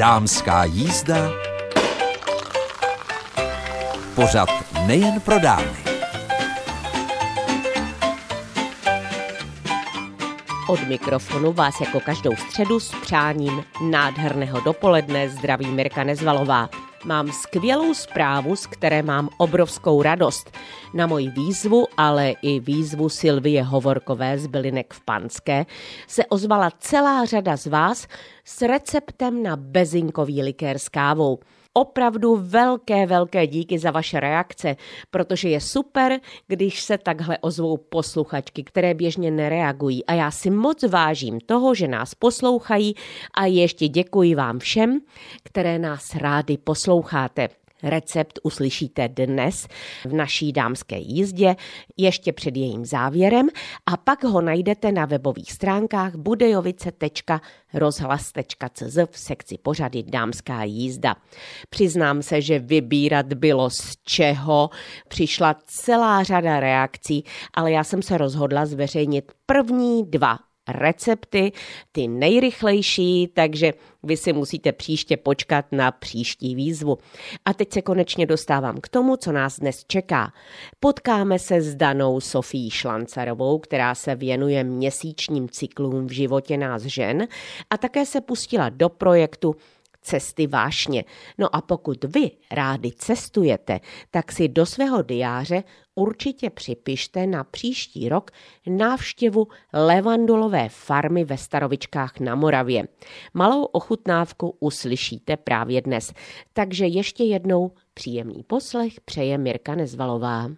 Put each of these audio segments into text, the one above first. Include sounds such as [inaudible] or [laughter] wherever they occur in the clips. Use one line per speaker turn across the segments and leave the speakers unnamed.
Dámská jízda. Pořad nejen pro dámy.
Od mikrofonu vás jako každou středu s přáním nádherného dopoledne zdraví Mirka Nezvalová. Mám skvělou zprávu, z které mám obrovskou radost. Na moji výzvu, ale i výzvu Silvie Hovorkové z Bylinek v Panské se ozvala celá řada z vás s receptem na bezinkový likér s kávou. Opravdu velké, velké díky za vaše reakce, protože je super, když se takhle ozvou posluchačky, které běžně nereagují. A já si moc vážím toho, že nás poslouchají a ještě děkuji vám všem, které nás rádi posloucháte. Recept uslyšíte dnes v naší dámské jízdě, ještě před jejím závěrem a pak ho najdete na webových stránkách budejovice.rozhlas.cz v sekci pořady Dámská jízda. Přiznám se, že vybírat bylo z čeho, přišla celá řada reakcí, ale já jsem se rozhodla zveřejnit první dva recepty, ty nejrychlejší, takže vy si musíte příště počkat na příští výzvu. A teď se konečně dostávám k tomu, co nás dnes čeká. Potkáme se s Danou Sofí Šlancarovou, která se věnuje měsíčním cyklům v životě nás žen a také se pustila do projektu cesty vášně. No a pokud vy rádi cestujete, tak si do svého diáře určitě připište na příští rok návštěvu levandulové farmy ve Starovičkách na Moravě. Malou ochutnávku uslyšíte právě dnes. Takže ještě jednou příjemný poslech přeje Mirka Nezvalová.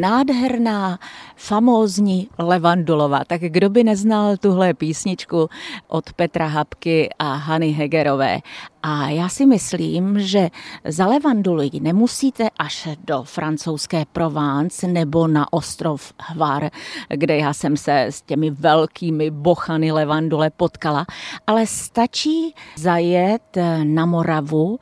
Nádherná, famózní Levandulova. Tak kdo by neznal tuhle písničku od Petra Habky a Hany Hegerové? A já si myslím, že za levanduli nemusíte až do francouzské Provence nebo na ostrov Hvar, kde já jsem se s těmi velkými bochany levandule potkala, ale stačí zajet na Moravu.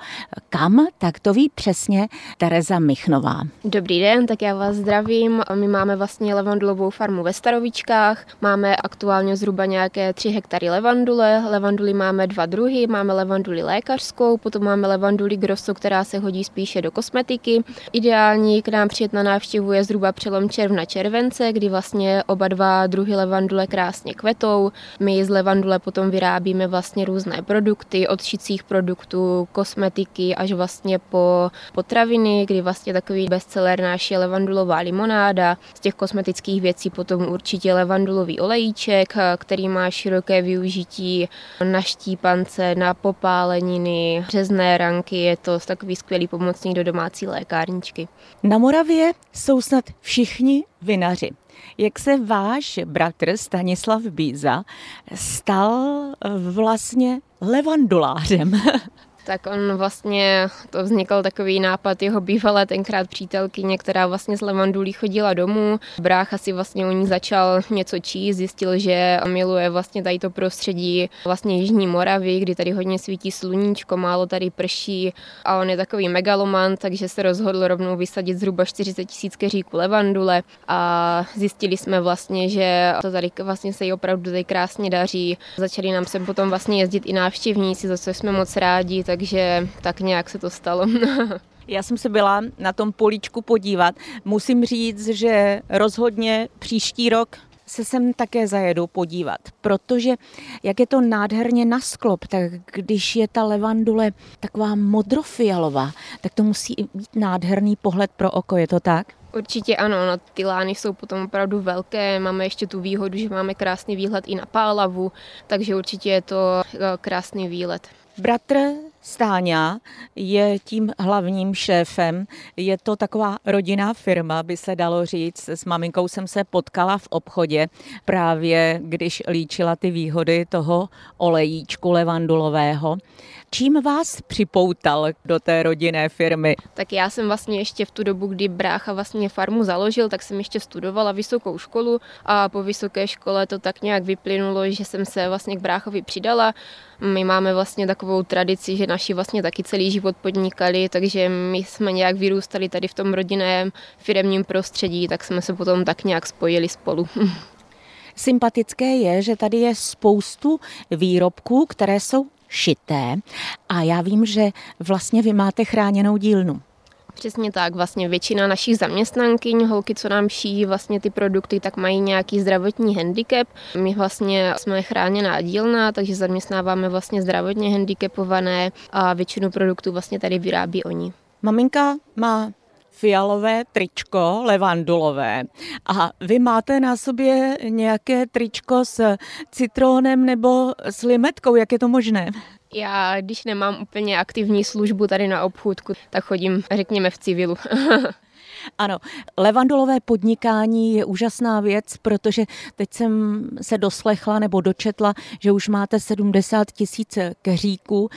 Kam? Tak to ví přesně Tereza Michnová.
Dobrý den, tak já vás zdravím. My máme vlastně levandulovou farmu ve Starovičkách. Máme aktuálně zhruba nějaké 3 hektary levandule. Levanduly máme dva druhy. Máme levanduli lékař lékařskou, potom máme levanduli grosso, která se hodí spíše do kosmetiky. Ideální k nám přijet na návštěvu je zhruba přelom června července, kdy vlastně oba dva druhy levandule krásně kvetou. My z levandule potom vyrábíme vlastně různé produkty, od šicích produktů, kosmetiky až vlastně po potraviny, kdy vlastně takový bestseller náš je levandulová limonáda. Z těch kosmetických věcí potom určitě levandulový olejček, který má široké využití na štípance, na popálení, vitamíny, řezné ranky, je to takový skvělý pomocník do domácí lékárničky.
Na Moravě jsou snad všichni vinaři. Jak se váš bratr Stanislav Bíza stal vlastně levandulářem? [laughs]
tak on vlastně, to vznikl takový nápad jeho bývalé tenkrát přítelkyně, která vlastně z Levandulí chodila domů. Brácha si vlastně u ní začal něco číst, zjistil, že miluje vlastně tady to prostředí vlastně Jižní Moravy, kdy tady hodně svítí sluníčko, málo tady prší a on je takový megaloman, takže se rozhodl rovnou vysadit zhruba 40 tisíc keříků levandule a zjistili jsme vlastně, že to tady vlastně se jí opravdu tady krásně daří. Začali nám sem potom vlastně jezdit i návštěvníci, za co jsme moc rádi, tak takže tak nějak se to stalo. [laughs]
Já jsem se byla na tom políčku podívat. Musím říct, že rozhodně příští rok se sem také zajedu podívat, protože jak je to nádherně na sklop, tak když je ta levandule taková modrofialová, tak to musí být nádherný pohled pro oko, je to tak?
Určitě ano, no, ty lány jsou potom opravdu velké, máme ještě tu výhodu, že máme krásný výhled i na Pálavu, takže určitě je to eh, krásný výlet.
Bratr
Stáňa je tím hlavním šéfem. Je to taková rodinná firma, by se dalo říct. S maminkou jsem se potkala v obchodě právě, když líčila ty výhody toho olejíčku levandulového. Čím vás připoutal do té rodinné firmy?
Tak já jsem vlastně ještě v tu dobu, kdy brácha vlastně farmu založil, tak jsem ještě studovala vysokou školu a po vysoké škole to tak nějak vyplynulo, že jsem se vlastně k bráchovi přidala. My máme vlastně takovou tradici, že naši vlastně taky celý život podnikali, takže my jsme nějak vyrůstali tady v tom rodinném firemním prostředí, tak jsme se potom tak nějak spojili spolu. [laughs]
Sympatické je, že tady je spoustu výrobků, které jsou šité a já vím, že vlastně vy máte chráněnou dílnu.
Přesně tak, vlastně většina našich zaměstnankyň, holky, co nám šijí vlastně ty produkty, tak mají nějaký zdravotní handicap. My vlastně jsme chráněná dílna, takže zaměstnáváme vlastně zdravotně handicapované a většinu produktů vlastně tady vyrábí oni.
Maminka má fialové tričko levandulové a vy máte na sobě nějaké tričko s citrónem nebo s limetkou, jak je to možné?
Já, když nemám úplně aktivní službu tady na obchůdku, tak chodím, řekněme, v civilu. [laughs]
Ano, levandulové podnikání je úžasná věc, protože teď jsem se doslechla nebo dočetla, že už máte 70 tisíc keříků.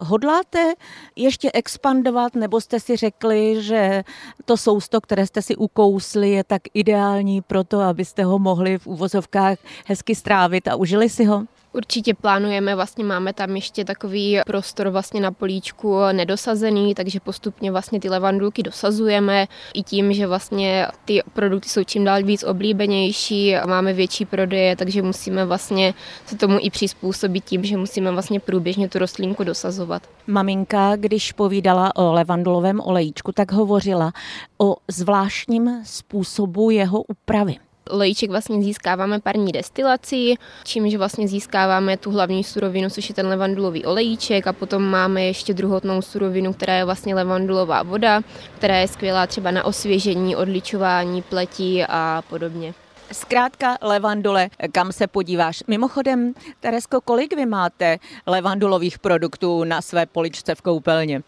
Hodláte ještě expandovat, nebo jste si řekli, že to sousto, které jste si ukousli, je tak ideální pro to, abyste ho mohli v úvozovkách hezky strávit a užili si ho?
Určitě plánujeme, vlastně máme tam ještě takový prostor vlastně na políčku nedosazený, takže postupně vlastně ty levandulky dosazujeme i tím, že vlastně ty produkty jsou čím dál víc oblíbenější, máme větší prodeje, takže musíme vlastně se tomu i přizpůsobit tím, že musíme vlastně průběžně tu rostlinku dosazovat.
Maminka, když povídala o levandulovém olejíčku, tak hovořila o zvláštním způsobu jeho úpravy.
Lejíček vlastně získáváme parní destilací, čímž vlastně získáváme tu hlavní surovinu, což je ten levandulový olejíček a potom máme ještě druhotnou surovinu, která je vlastně levandulová voda, která je skvělá třeba na osvěžení, odličování pletí a podobně.
Zkrátka levandule, kam se podíváš. Mimochodem, Teresko, kolik vy máte levandulových produktů na své poličce v koupelně?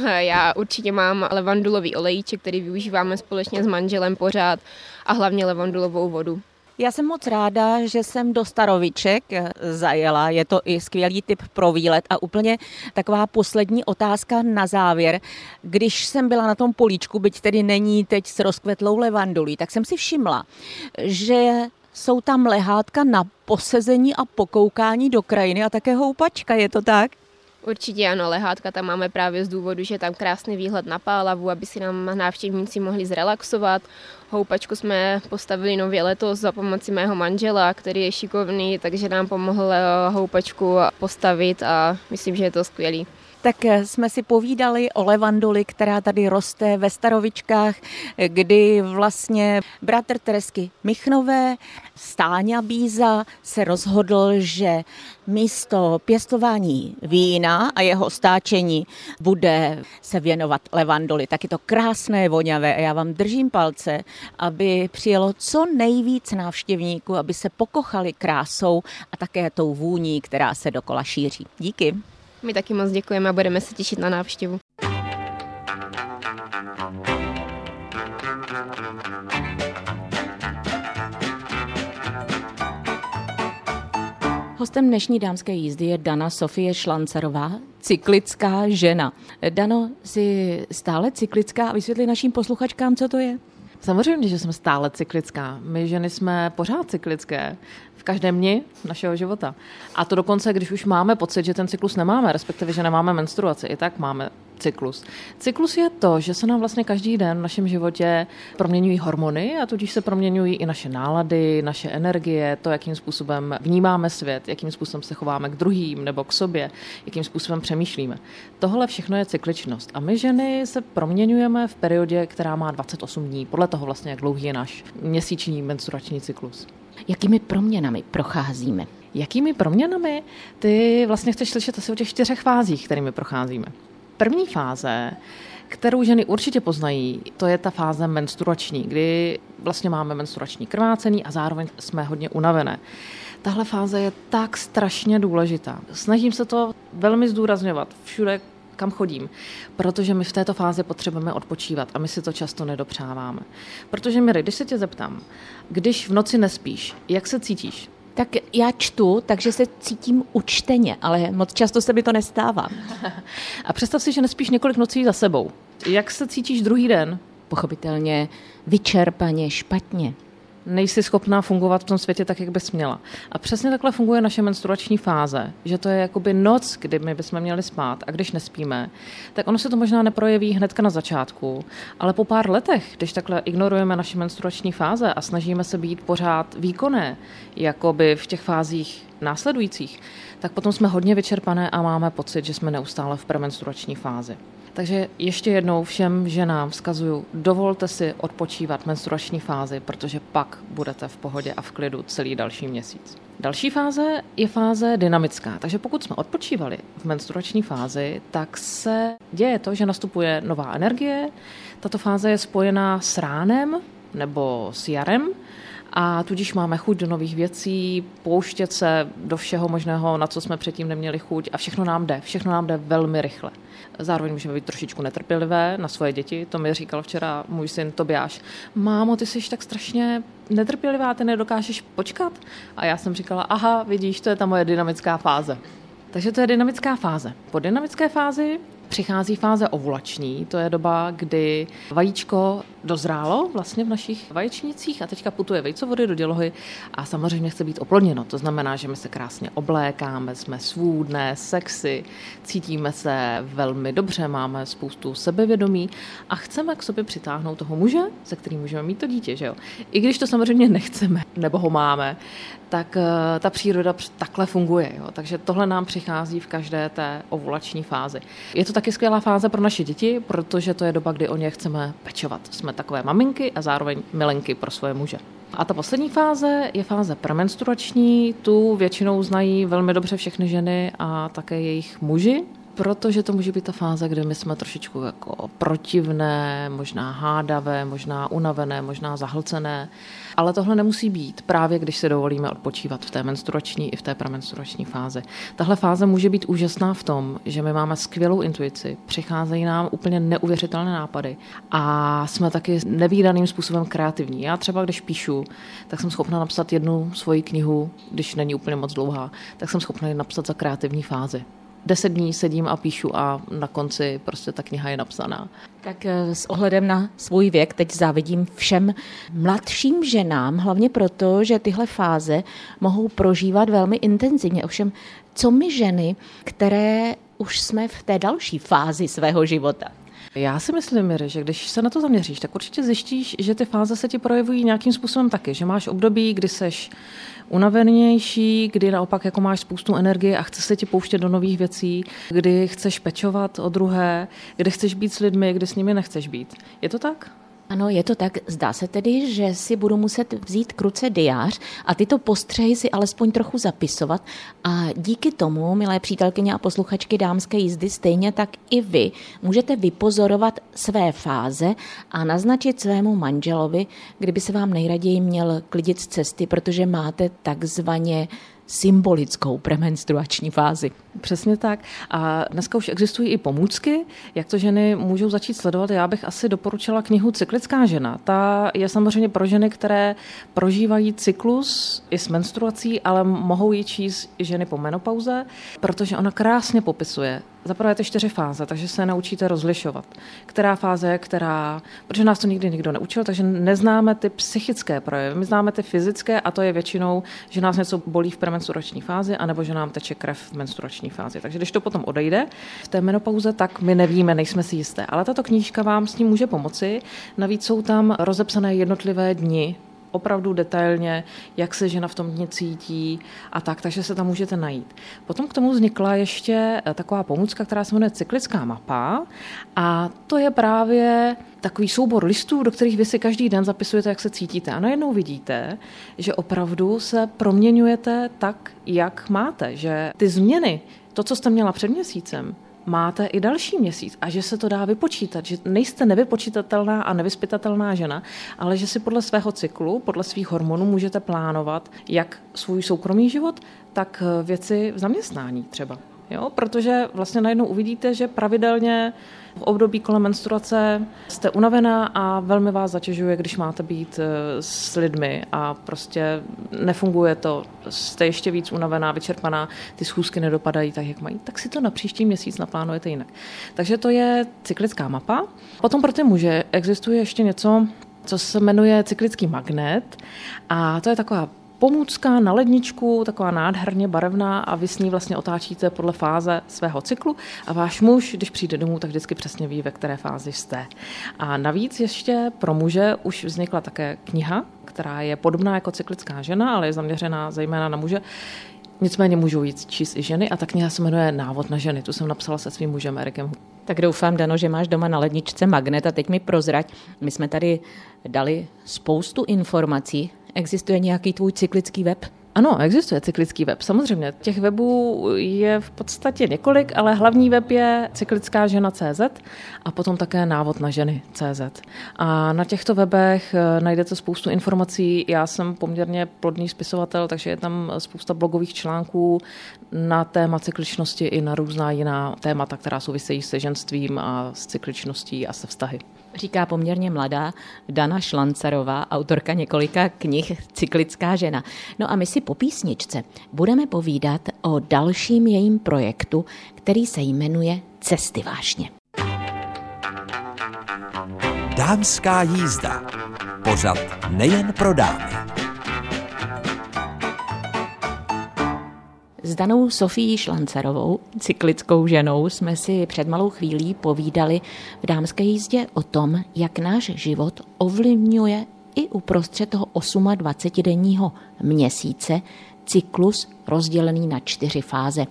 [laughs]
Já určitě mám levandulový olejček, který využíváme společně s manželem pořád a hlavně levandulovou vodu.
Já jsem moc ráda, že jsem do Staroviček zajela. Je to i skvělý typ pro výlet. A úplně taková poslední otázka na závěr. Když jsem byla na tom políčku, byť tedy není teď s rozkvetlou levandulí, tak jsem si všimla, že jsou tam lehátka na posezení a pokoukání do krajiny a také houpačka. Je to tak?
Určitě ano, lehátka tam máme právě z důvodu, že je tam krásný výhled na Pálavu, aby si nám návštěvníci mohli zrelaxovat. Houpačku jsme postavili nově letos za pomoci mého manžela, který je šikovný, takže nám pomohl eh, houpačku postavit a myslím, že je to skvělý
tak eh, jsme si povídali o levanduli, která tady roste ve Starovičkách, kdy vlastně bratr Teresky Michnové, Stáňa Bíza, se rozhodl, že místo pěstování vína a jeho stáčení bude se věnovat levanduli. Tak je to krásné, voňavé a já vám držím palce, aby přijelo co nejvíc návštěvníků, aby se pokochali krásou a také tou vůní, která se dokola šíří. Díky.
My taky moc děkujeme a budeme se těšit na návštěvu.
Hostem dnešní dámské jízdy je Dana Sofie Šlancerová, cyklická žena. Dano, jsi stále cyklická a vysvětli našim posluchačkám, co to je?
Samozřejmě, že jsme stále cyklická. My ženy jsme pořád cyklické v každém dni našeho života. A to dokonce, když už máme pocit, že ten cyklus nemáme, respektive, že nemáme menstruaci, i tak máme cyklus. Cyklus je to, že se nám vlastně každý den v našem životě proměňují hormony a tudíž se proměňují i naše nálady, naše energie, to, jakým způsobem vnímáme svět, jakým způsobem se chováme k druhým nebo k sobě, jakým způsobem přemýšlíme. Tohle všechno je cykličnost. A my ženy se proměňujeme v periodě, která má 28 dní. Podle toho vlastně, jak dlouhý je náš měsíční menstruační cyklus.
Jakými proměnami procházíme?
Jakými proměnami? Ty vlastně chceš slyšet asi o těch čtyřech fázích, kterými procházíme. První fáze, kterou ženy určitě poznají, to je ta fáze menstruační, kdy vlastně máme menstruační krvácení a zároveň jsme hodně unavené. Tahle fáze je tak strašně důležitá. Snažím se to velmi zdůrazňovat všude, kam chodím, protože my v této fázi potřebujeme odpočívat a my si to často nedopřáváme. Protože, Miri, když se tě zeptám, když v noci nespíš, jak se cítíš?
Tak já čtu, takže se cítím učteně, ale moc často se mi to nestává. [laughs]
A představ si, že nespíš několik nocí za sebou. Jak se cítíš druhý den?
Pochopitelně vyčerpaně, špatně
nejsi schopná fungovat v tom světě tak, jak bys měla. A přesně takhle funguje naše menstruační fáze, že to je jakoby noc, kdy my bychom měli spát a když nespíme, tak ono se to možná neprojeví hnedka na začátku, ale po pár letech, když takhle ignorujeme naše menstruační fáze a snažíme se být pořád výkonné, jakoby v těch fázích následujících, tak potom jsme hodně vyčerpané a máme pocit, že jsme neustále v premenstruační fázi. Takže ještě jednou všem ženám vzkazuju, dovolte si odpočívat menstruační fázi, protože pak budete v pohodě a v klidu celý další měsíc. Další fáze je fáze dynamická, takže pokud jsme odpočívali v menstruační fázi, tak se děje to, že nastupuje nová energie. Tato fáze je spojená s ránem nebo s jarem, a tudíž máme chuť do nových věcí, pouštět se do všeho možného, na co jsme předtím neměli chuť a všechno nám jde, všechno nám jde velmi rychle. Zároveň můžeme být trošičku netrpělivé na svoje děti, to mi říkal včera můj syn Tobiáš. Mámo, ty jsi tak strašně netrpělivá, ty nedokážeš počkat? A já jsem říkala, aha, vidíš, to je ta moje dynamická fáze. Takže to je dynamická fáze. Po dynamické fázi přichází fáze ovulační, to je doba, kdy vajíčko dozrálo vlastně v našich vaječnicích a teďka putuje vejcovody do dělohy a samozřejmě chce být oplodněno. To znamená, že my se krásně oblékáme, jsme svůdné, sexy, cítíme se velmi dobře, máme spoustu sebevědomí a chceme k sobě přitáhnout toho muže, se kterým můžeme mít to dítě, že jo? I když to samozřejmě nechceme, nebo ho máme, tak eh, ta příroda takhle funguje. Jo? Takže tohle nám přichází v každé té ovulační fázi. Je to taky skvělá fáze pro naše děti, protože to je doba, kdy o ně chceme pečovat. Jsme takové maminky a zároveň milenky pro svoje muže. A ta poslední fáze je fáze premenstruační, tu většinou znají velmi dobře všechny ženy a také jejich muži, protože to může být ta fáze, kde my jsme trošičku jako protivné, možná hádavé, možná unavené, možná zahlcené. Ale tohle nemusí být právě, když se dovolíme odpočívat v té menstruační i v té premenstruační fázi. Tahle fáze může být úžasná v tom, že my máme skvělou intuici, přicházejí nám úplně neuvěřitelné nápady a jsme taky nevýdaným způsobem kreativní. Já třeba, když píšu, tak jsem schopna napsat jednu svoji knihu, když není úplně moc dlouhá, tak jsem schopna ji napsat za kreativní fázi deset dní sedím a píšu a na konci prostě ta kniha je napsaná.
Tak eh, s ohledem na svůj věk teď závidím všem mladším ženám, hlavně proto, že tyhle fáze mohou prožívat velmi intenzivně. Ovšem, co my ženy, které už jsme v té další fázi svého života?
Já si myslím, Miri, že když se na to zaměříš, tak určitě zjistíš, že ty fáze se ti projevují nějakým způsobem taky, že máš období, kdy seš unavenější, kdy naopak jako máš spoustu energie a chce se ti pouštět do nových věcí, kdy chceš pečovat o druhé, kdy chceš být s lidmi, kdy s nimi nechceš být. Je to tak?
Ano, je to tak. Zdá se tedy, že si budu muset vzít kruce diář a tyto postřehy si alespoň trochu zapisovat. A díky tomu, milé přítelkyně a posluchačky dámské jízdy, stejně tak i vy můžete vypozorovat své fáze a naznačit svému manželovi, kdyby se vám nejraději měl klidit z cesty, protože máte takzvaně symbolickou premenstruační fázi.
Přesně tak. A dneska už existují i pomůcky, jak to ženy můžou začít sledovat. Já bych asi doporučila knihu Cyklická žena. Ta je samozřejmě pro ženy, které prožívají cyklus i s menstruací, ale mohou ji číst ženy po menopauze, protože ona krásně popisuje za prvé ty čtyři fáze, takže se naučíte rozlišovat, která fáze je která, protože nás to nikdy nikdo neučil, takže neznáme ty psychické projevy, my známe ty fyzické a to je většinou, že nás něco bolí v premenstruační fázi, anebo že nám teče krev v menstruační fázi. Takže když to potom odejde v té menopauze, tak my nevíme, nejsme si jisté. Ale tato knížka vám s tím může pomoci. Navíc jsou tam rozepsané jednotlivé dny opravdu detailně, jak se žena v tom dni cítí a tak, takže se tam můžete najít. Potom k tomu vznikla ještě eh, taková pomůcka, která se jmenuje cyklická mapa a to je právě takový soubor listů, do kterých vy si každý den zapisujete, jak se cítíte. A najednou vidíte, že opravdu se proměňujete tak, jak máte, že ty změny, to, co jste měla před měsícem, máte i další měsíc a že se to dá vypočítat, že nejste nevypočítatelná a nevyspytatelná žena, ale že si podle svého cyklu, podle svých hormonů můžete plánovat jak svůj soukromý život, tak věci v zaměstnání třeba. Jo? Protože vlastně najednou uvidíte, že pravidelně v období kolem menstruace jste unavená a velmi vás zatěžuje, když máte být eh, s lidmi a prostě nefunguje to, jste ještě víc unavená, vyčerpaná, ty schůzky nedopadají tak, jak mají, tak si to na příští měsíc naplánujete jinak. Takže to je cyklická mapa. Potom pro ty muže existuje ještě něco, co se jmenuje cyklický magnet a to je taková pomůcka na ledničku, taková nádherně barevná a vy s ní vlastně otáčíte podle fáze svého cyklu a váš muž, když přijde domů, tak vždycky přesně ví, ve které fázi jste. A navíc ještě pro muže už vznikla také kniha, která je podobná jako cyklická žena, ale je zaměřená zejména na muže. Nicméně můžou jít číst i ženy a ta kniha se jmenuje Návod na ženy. Tu jsem napsala se svým mužem Erikem.
Tak doufám, Dano, že máš doma na ledničce magnet a teď mi prozrať. My jsme tady dali spoustu informací Existuje nějaký tvůj cyklický web?
Ano, existuje cyklický web, samozřejmě. Těch webů je v podstatě několik, ale hlavní web je cyklická žena CZ a potom také návod na ženy CZ. A na těchto webech eh, najdete spoustu informací. Já jsem poměrně plodný spisovatel, takže je tam spousta blogových článků na téma cykličnosti i na různá jiná témata, která souvisejí se ženstvím a s cykličností a se vztahy
říká poměrně mladá Dana Šlancarová, autorka několika knih Cyklická žena. No a my si po písničce budeme povídat o dalším jejím projektu, který se jmenuje Cesty vášně.
Dámská jízda. Pořad nejen pro dámy.
S danou Sofií Šlancerovou, cyklickou ženou, jsme si před malou chvílí povídali v dámské jízdě o tom, jak náš život ovlivňuje i uprostřed toho 28-denního měsíce cyklus rozdělený na čtyři fáze.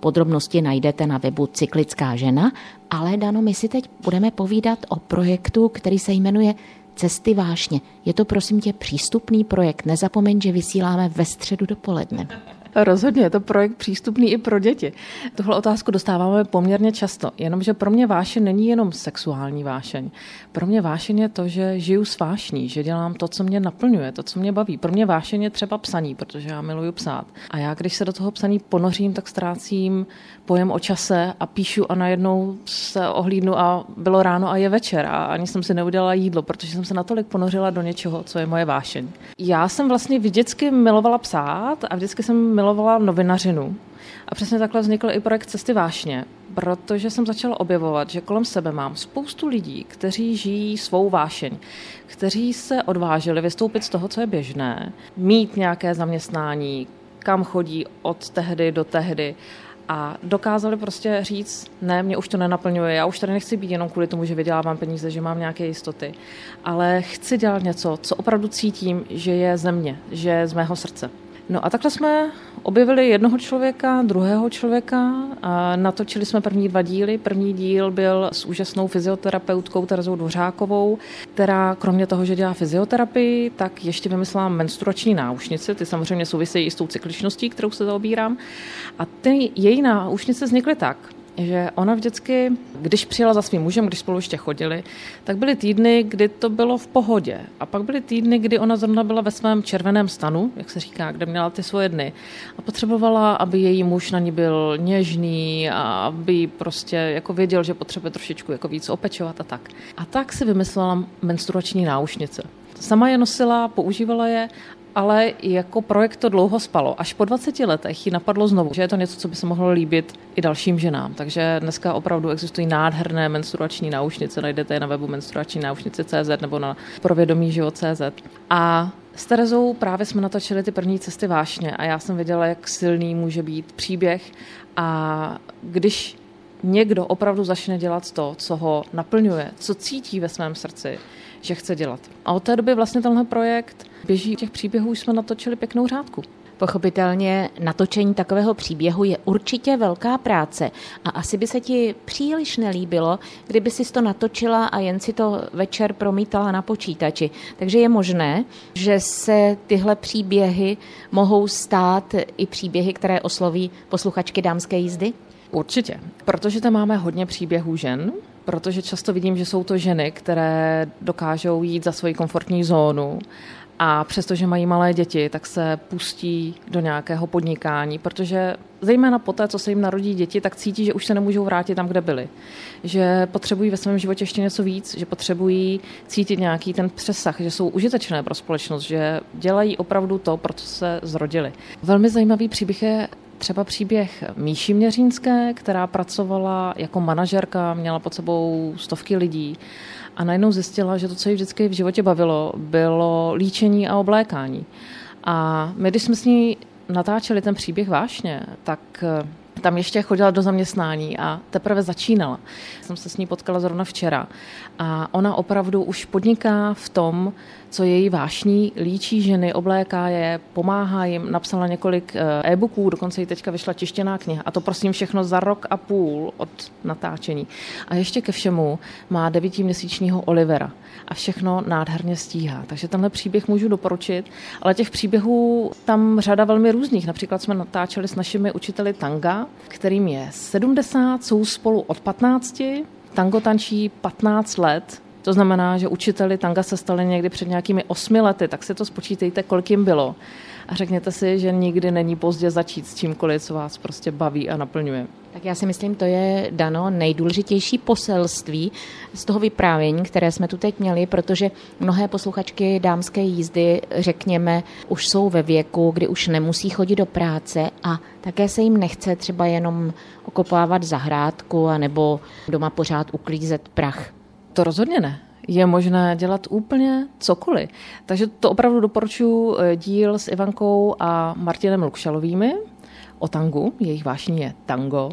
Podrobnosti najdete na webu Cyklická žena, ale Dano, my si teď budeme povídat o projektu, který se jmenuje Cesty vášně. Je to prosím tě přístupný projekt. Nezapomeň, že vysíláme ve středu dopoledne.
Rozhodně, je to projekt přístupný i pro děti. Tuhle otázku dostáváme poměrně často, jenomže pro mě vášeň není jenom sexuální vášeň. Pro mě vášeň je to, že žiju s vášní, že dělám to, co mě naplňuje, to, co mě baví. Pro mě vášeň je třeba psaní, protože já miluju psát. A já, když se do toho psaní ponořím, tak ztrácím pojem o čase a píšu a najednou se ohlídnu a bylo ráno a je večer a ani jsem si neudělala jídlo, protože jsem se natolik ponořila do něčeho, co je moje vášeň. Já jsem vlastně vždycky milovala psát a vždycky jsem novinařinu. A přesně takhle vznikl i projekt Cesty vášně, protože jsem začala objevovat, že kolem sebe mám spoustu lidí, kteří žijí svou vášeň, kteří se odvážili vystoupit z toho, co je běžné, mít nějaké zaměstnání, kam chodí od tehdy do tehdy a dokázali prostě říct, ne, mě už to nenaplňuje, já už tady nechci být jenom kvůli tomu, že vydělávám peníze, že mám nějaké jistoty, ale chci dělat něco, co opravdu cítím, že je ze mě, že je z mého srdce. No a takhle jsme objevili jednoho člověka, druhého člověka a natočili jsme první dva díly. První díl byl s úžasnou fyzioterapeutkou Terezou Dvořákovou, která kromě toho, že dělá fyzioterapii, tak ještě vymyslela menstruační náušnice. Ty samozřejmě souvisejí i s tou cykličností, kterou se zaobírám. A ty její náušnice vznikly tak, že ona vždycky, když přijela za svým mužem, když spolu ještě chodili, tak byly týdny, kdy to bylo v pohodě. A pak byly týdny, kdy ona zrovna byla ve svém červeném stanu, jak se říká, kde měla ty svoje dny. A potřebovala, aby její muž na ní byl něžný a aby prostě jako věděl, že potřebuje trošičku jako víc opečovat a tak. A tak si vymyslela menstruační náušnice. Sama je nosila, používala je ale jako projekt to dlouho spalo. Až po 20 letech ji napadlo znovu, že je to něco, co by se mohlo líbit i dalším ženám. Takže dneska opravdu existují nádherné menstruační náušnice, najdete je na webu menstruační náušnice CZ nebo na provědomí život CZ. A s Terezou právě jsme natočili ty první cesty vášně a já jsem viděla, jak silný může být příběh a když někdo opravdu začne dělat to, co ho naplňuje, co cítí ve svém srdci, že chce dělat. A od té doby vlastně tenhle projekt běží. Těch příběhů jsme natočili pěknou řádku.
Pochopitelně natočení takového příběhu je určitě velká práce a asi by se ti příliš nelíbilo, kdyby si to natočila a jen si to večer promítala na počítači. Takže je možné, že se tyhle příběhy mohou stát i příběhy, které osloví posluchačky dámské jízdy?
Určitě, protože tam máme hodně příběhů žen, protože často vidím, že jsou to ženy, které dokážou jít za svoji komfortní zónu a přestože mají malé děti, tak se pustí do nějakého podnikání, protože zejména po té, co se jim narodí děti, tak cítí, že už se nemůžou vrátit tam, kde byli. Že potřebují ve svém životě ještě něco víc, že potřebují cítit nějaký ten přesah, že jsou užitečné pro společnost, že dělají opravdu to, pro co se zrodili. Velmi zajímavý příběh je třeba příběh Míši Měřínské, která pracovala jako manažerka, měla pod sebou stovky lidí a najednou zjistila, že to, co jí vždycky v životě bavilo, bylo líčení a oblékání. A my, když jsme s ní natáčeli ten příběh vášně, tak eh, tam ještě chodila do zaměstnání a teprve začínala. Jsem se s ní potkala zrovna včera a ona opravdu už podniká v tom, co její vášní, líčí ženy, obléká je, pomáhá jim, napsala několik eh, e-booků, dokonce i teďka vyšla tištěná kniha a to prosím všechno za rok a půl od natáčení. A ještě ke všemu má devítiměsíčního Olivera a všechno nádherně stíhá. Takže tenhle příběh můžu doporučit, ale těch příběhů tam řada velmi různých. Například jsme natáčeli s našimi učiteli tanga, kterým je 70, jsou spolu od 15, tango tančí 15 let, to znamená, že učiteli tanga se stali někdy před nějakými osmi lety, tak si to spočítejte, kolik jim bylo. A řekněte si, že nikdy není pozdě začít s čímkoliv, co vás prostě baví a naplňuje.
Tak já si myslím, to je dano nejdůležitější poselství z toho vyprávění, které jsme tu teď měli, protože mnohé posluchačky dámské jízdy, řekněme, už jsou ve věku, kdy už nemusí chodit do práce a také se jim nechce třeba jenom okopávat zahrádku a nebo doma pořád uklízet prach.
To rozhodně ne. Je možné dělat úplně cokoliv. Takže to opravdu doporučuji eh, díl s Ivankou a Martinem Lukšalovými o tangu, jejich vášní je tango,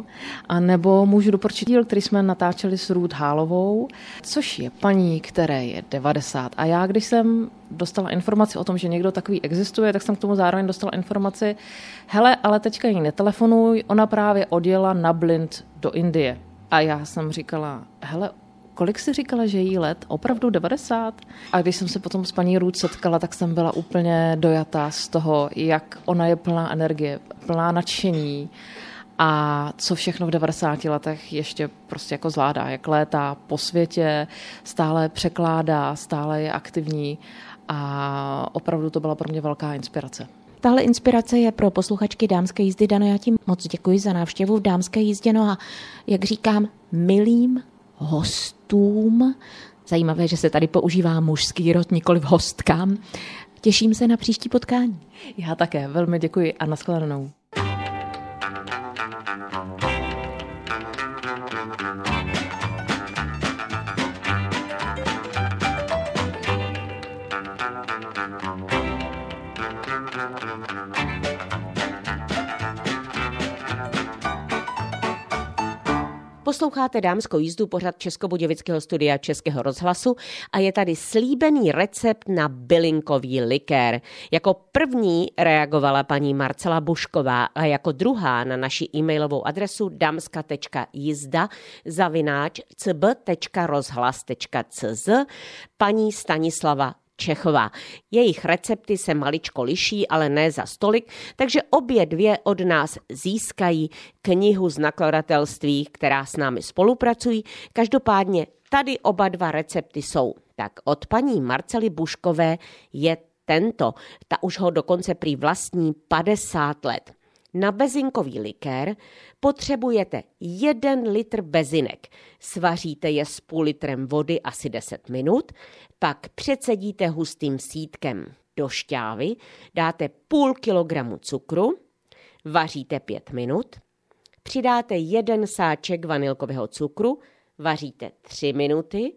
a nebo můžu doporučit díl, který jsme natáčeli s Ruth Hálovou, což je paní, které je 90. A já, když jsem dostala informaci o tom, že někdo takový existuje, tak jsem k tomu zároveň dostala informaci, hele, ale teďka jí netelefonuj, ona právě odjela na blind do Indie. A já jsem říkala, hele, kolik si říkala, že jí let? Opravdu 90? A když jsem se potom s paní Růd setkala, tak jsem byla úplně dojatá z toho, jak ona je plná energie, plná nadšení a co všechno v 90 letech ještě prostě jako zvládá, jak létá po světě, stále překládá, stále je aktivní a opravdu to byla pro mě velká inspirace.
Tahle inspirace je pro posluchačky dámské jízdy. Dano, já ti moc děkuji za návštěvu v dámské jízdě. No a jak říkám, milým hostům. Zajímavé, že se tady používá mužský rod, nikoli v hostkám. Těším se na příští potkání.
Já také, velmi děkuji a nashledanou.
Posloucháte dámskou jízdu pořad Českobudějovického studia Českého rozhlasu a je tady slíbený recept na bylinkový likér. Jako první reagovala paní Marcela Bušková a jako druhá na naši e-mailovou adresu damska.jizda zavináč cb.rozhlas.cz paní Stanislava Čechová. Jejich recepty se maličko liší, ale ne za stolik, takže obě dvě od nás získají knihu z nakladatelství, která s námi spolupracují. Každopádně tady oba dva recepty jsou. Tak od paní Marcely Buškové je tento. Ta už ho dokonce prý vlastní 50 let. Na bezinkový likér potřebujete 1 litr bezinek. Svaříte je s půl litrem vody asi 10 minut, pak přecedíte hustým sítkem do šťávy, dáte půl kilogramu cukru, vaříte 5 minut, přidáte jeden sáček vanilkového cukru, vaříte 3 minuty,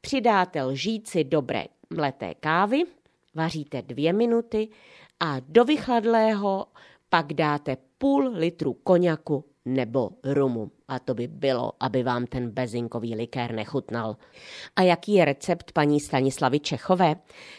přidáte lžíci dobré mleté kávy, vaříte 2 minuty a do vychladlého pak dáte půl litru koněku nebo rumu. A to by bylo, aby vám ten bezinkový likér nechutnal. A jaký je recept paní Stanislavy Čechové?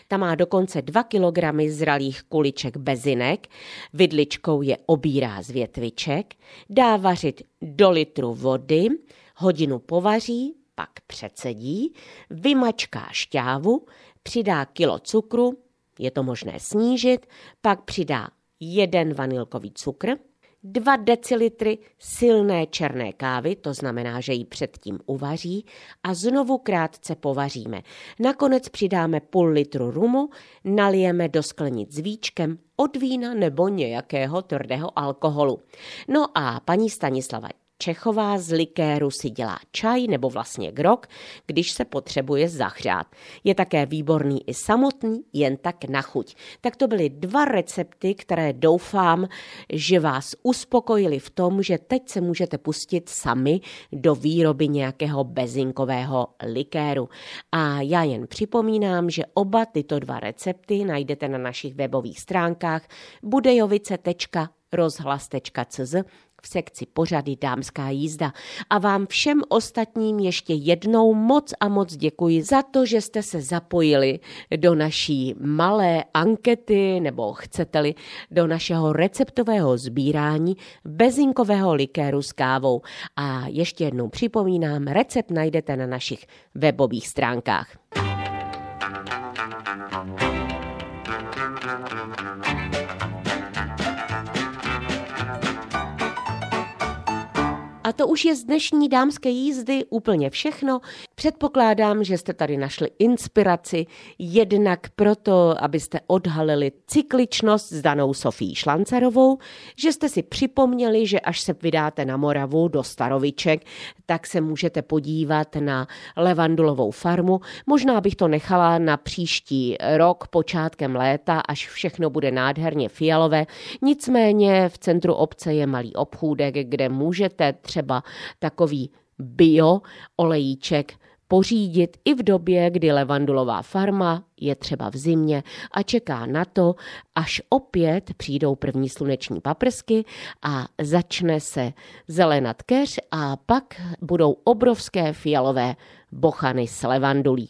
Ta má dokonce 2 kg zralých kuliček bezinek, vidličkou je obírá z větviček, dá vařit do litru vody, hodinu povaří, pak přecedí, vymačká šťávu, přidá kilo cukru, je to možné snížit, pak přidá jeden vanilkový cukr, 2 decilitry silné černé kávy, to znamená, že ji předtím uvaří a znovu krátce povaříme. Nakonec přidáme půl litru rumu, nalijeme do sklenic s víčkem od vína nebo nějakého tvrdého alkoholu. No a paní Stanislava Čechová z likéru si dělá čaj nebo vlastně grok, když se potřebuje zahřát. Je také výborný i samotný, jen tak na chuť. Tak to byly dva recepty, které doufám, že vás uspokojili v tom, že teď se můžete pustit sami do výroby nějakého bezinkového likéru. A já jen připomínám, že oba tyto dva recepty najdete na našich webových stránkách budejovice.rozhlas.cz v sekci pořady Dámská jízda. A vám všem ostatním ještě jednou moc a moc děkuji za to, že jste se zapojili do naší malé ankety, nebo chcete-li do našeho receptového sbírání bezinkového likéru s kávou. A ještě jednou připomínám, recept najdete na našich webových stránkách. A to už je z dnešní dámské jízdy úplně všechno. Předpokládám, že jste tady našli inspiraci jednak proto, abyste odhalili cykličnost s danou Sofí Šlancarovou, že jste si připomněli, že až se vydáte na Moravu do Staroviček, tak se můžete podívat na levandulovou farmu. Možná bych to nechala na příští rok, počátkem léta, až všechno bude nádherně fialové. Nicméně v centru obce je malý obchůdek, kde můžete třeba takový bio olejíček pořídit i v době, kdy levandulová farma je třeba v zimě a čeká na to, až opět přijdou první sluneční paprsky a začne se zelenat keř a pak budou obrovské fialové bochany s levandulí.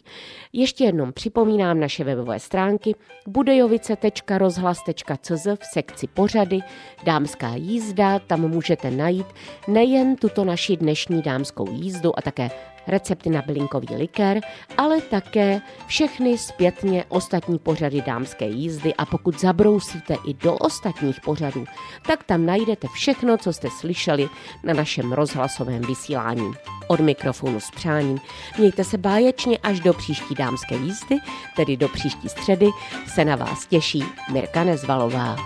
Ještě jednou připomínám naše webové stránky budejovice.rozhlas.cz v sekci pořady Dámská jízda, tam můžete najít nejen tuto naši dnešní dámskou jízdu a také recepty na bylinkový likér, ale také všechny zpětně ostatní pořady dámské jízdy a pokud zabrousíte i do ostatních pořadů, tak tam najdete všechno, co jste slyšeli na našem rozhlasovém vysílání. Od mikrofonu s přáním. Mějte se báječně až do příští dámské jízdy, tedy do příští středy, se na vás těší Mirka Nezvalová.